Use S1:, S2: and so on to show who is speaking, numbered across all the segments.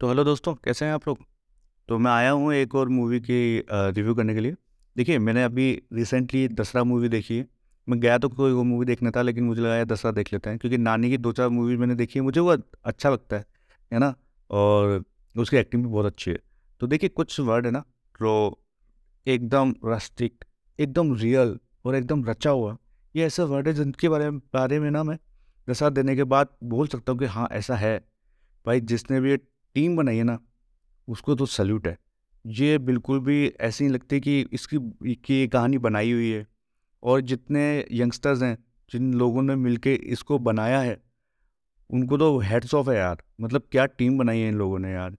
S1: तो हेलो दोस्तों, कैसे हैं आप लोग? तो मैं आया हूँ एक और मूवी की रिव्यू करने के लिए। देखिए, मैंने अभी रिसेंटली दसरा मूवी देखी है। मैं गया तो कोई वो मूवी देखना था, लेकिन मुझे लगाया दसरा देख लेते हैं, क्योंकि नानी की दो चार मूवी मैंने देखी है, मुझे वो अच्छा लगता है है ना? और उसकी एक्टिंग भी बहुत अच्छी है। तो देखिए, कुछ वर्ड है ना, जो एकदम रस्टिक एकदम रियल और एकदम रचा हुआ, ये ऐसा वर्ड है जिनके बारे में बारे में ना मैं दशा देने के बाद बोल सकता हूँ कि हाँ ऐसा है। भाई, जिसने भी टीम बनाई है ना, उसको तो सल्यूट है। ये बिल्कुल भी ऐसी नहीं लगती कि इसकी, की कहानी बनाई हुई है। और जितने यंगस्टर्स हैं, जिन लोगों ने मिलके इसको बनाया है, उनको तो हेड्स ऑफ़ है यार। मतलब क्या टीम बनाई है इन लोगों ने यार?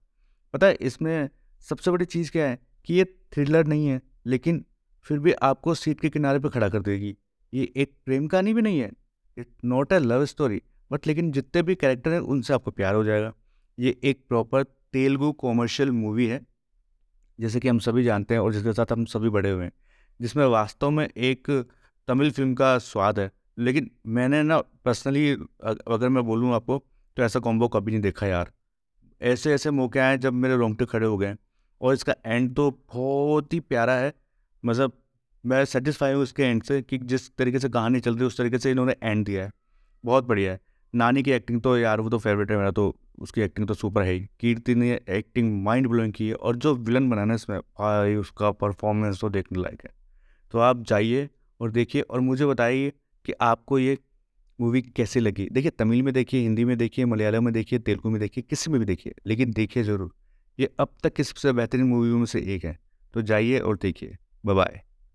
S1: पता है, इसमें सबसे बड़ी चीज़ क्या है कि ये थ्रिलर नहीं है, लेकिन फिर भी आपको सीट के किनारे पर खड़ा कर देगी। ये एक प्रेम कहानी भी नहीं है it not a love story but लेकिन जितने भी कैरेक्टर हैं, उनसे आपको प्यार हो जाएगा। ये एक प्रॉपर तेलुगु कॉमर्शियल मूवी है, जैसे कि हम सभी जानते हैं और जिसके साथ हम सभी बड़े हुए हैं, जिसमें वास्तव में एक तमिल फ़िल्म का स्वाद है। लेकिन मैंने ना पर्सनली अगर मैं बोलूँ आपको तो ऐसा कॉम्बो कभी नहीं देखा यार। ऐसे ऐसे मौके आए जब मेरे रोंगटे खड़े हो गए और इसका एंड तो बहुत ही प्यारा है। मतलब मैं सेटिस्फाई हूँ इसके एंड से कि जिस तरीके से कहानी चल रही है, उस तरीके से इन्होंने एंड दिया है। बहुत बढ़िया है। नानी की एक्टिंग तो यार वो तो फेवरेट है मेरा तो। उसकी एक्टिंग तो सुपर है कीर्ति ने एक्टिंग माइंड ब्लोइंग की है और जो विलन बनाना इसमें, भाई उसका परफॉर्मेंस तो देखने लायक है। तो आप जाइए और देखिए और मुझे बताइए कि आपको ये मूवी कैसे लगी? देखिए, तमिल में देखिए, हिंदी में देखिए, मलयालम में देखिए, तेलुगु में देखिए, किसी में भी देखिए, लेकिन देखिए ज़रूर। ये अब तक की सबसे बेहतरीन मूवियों में से एक है। तो जाइए और देखिए। बाय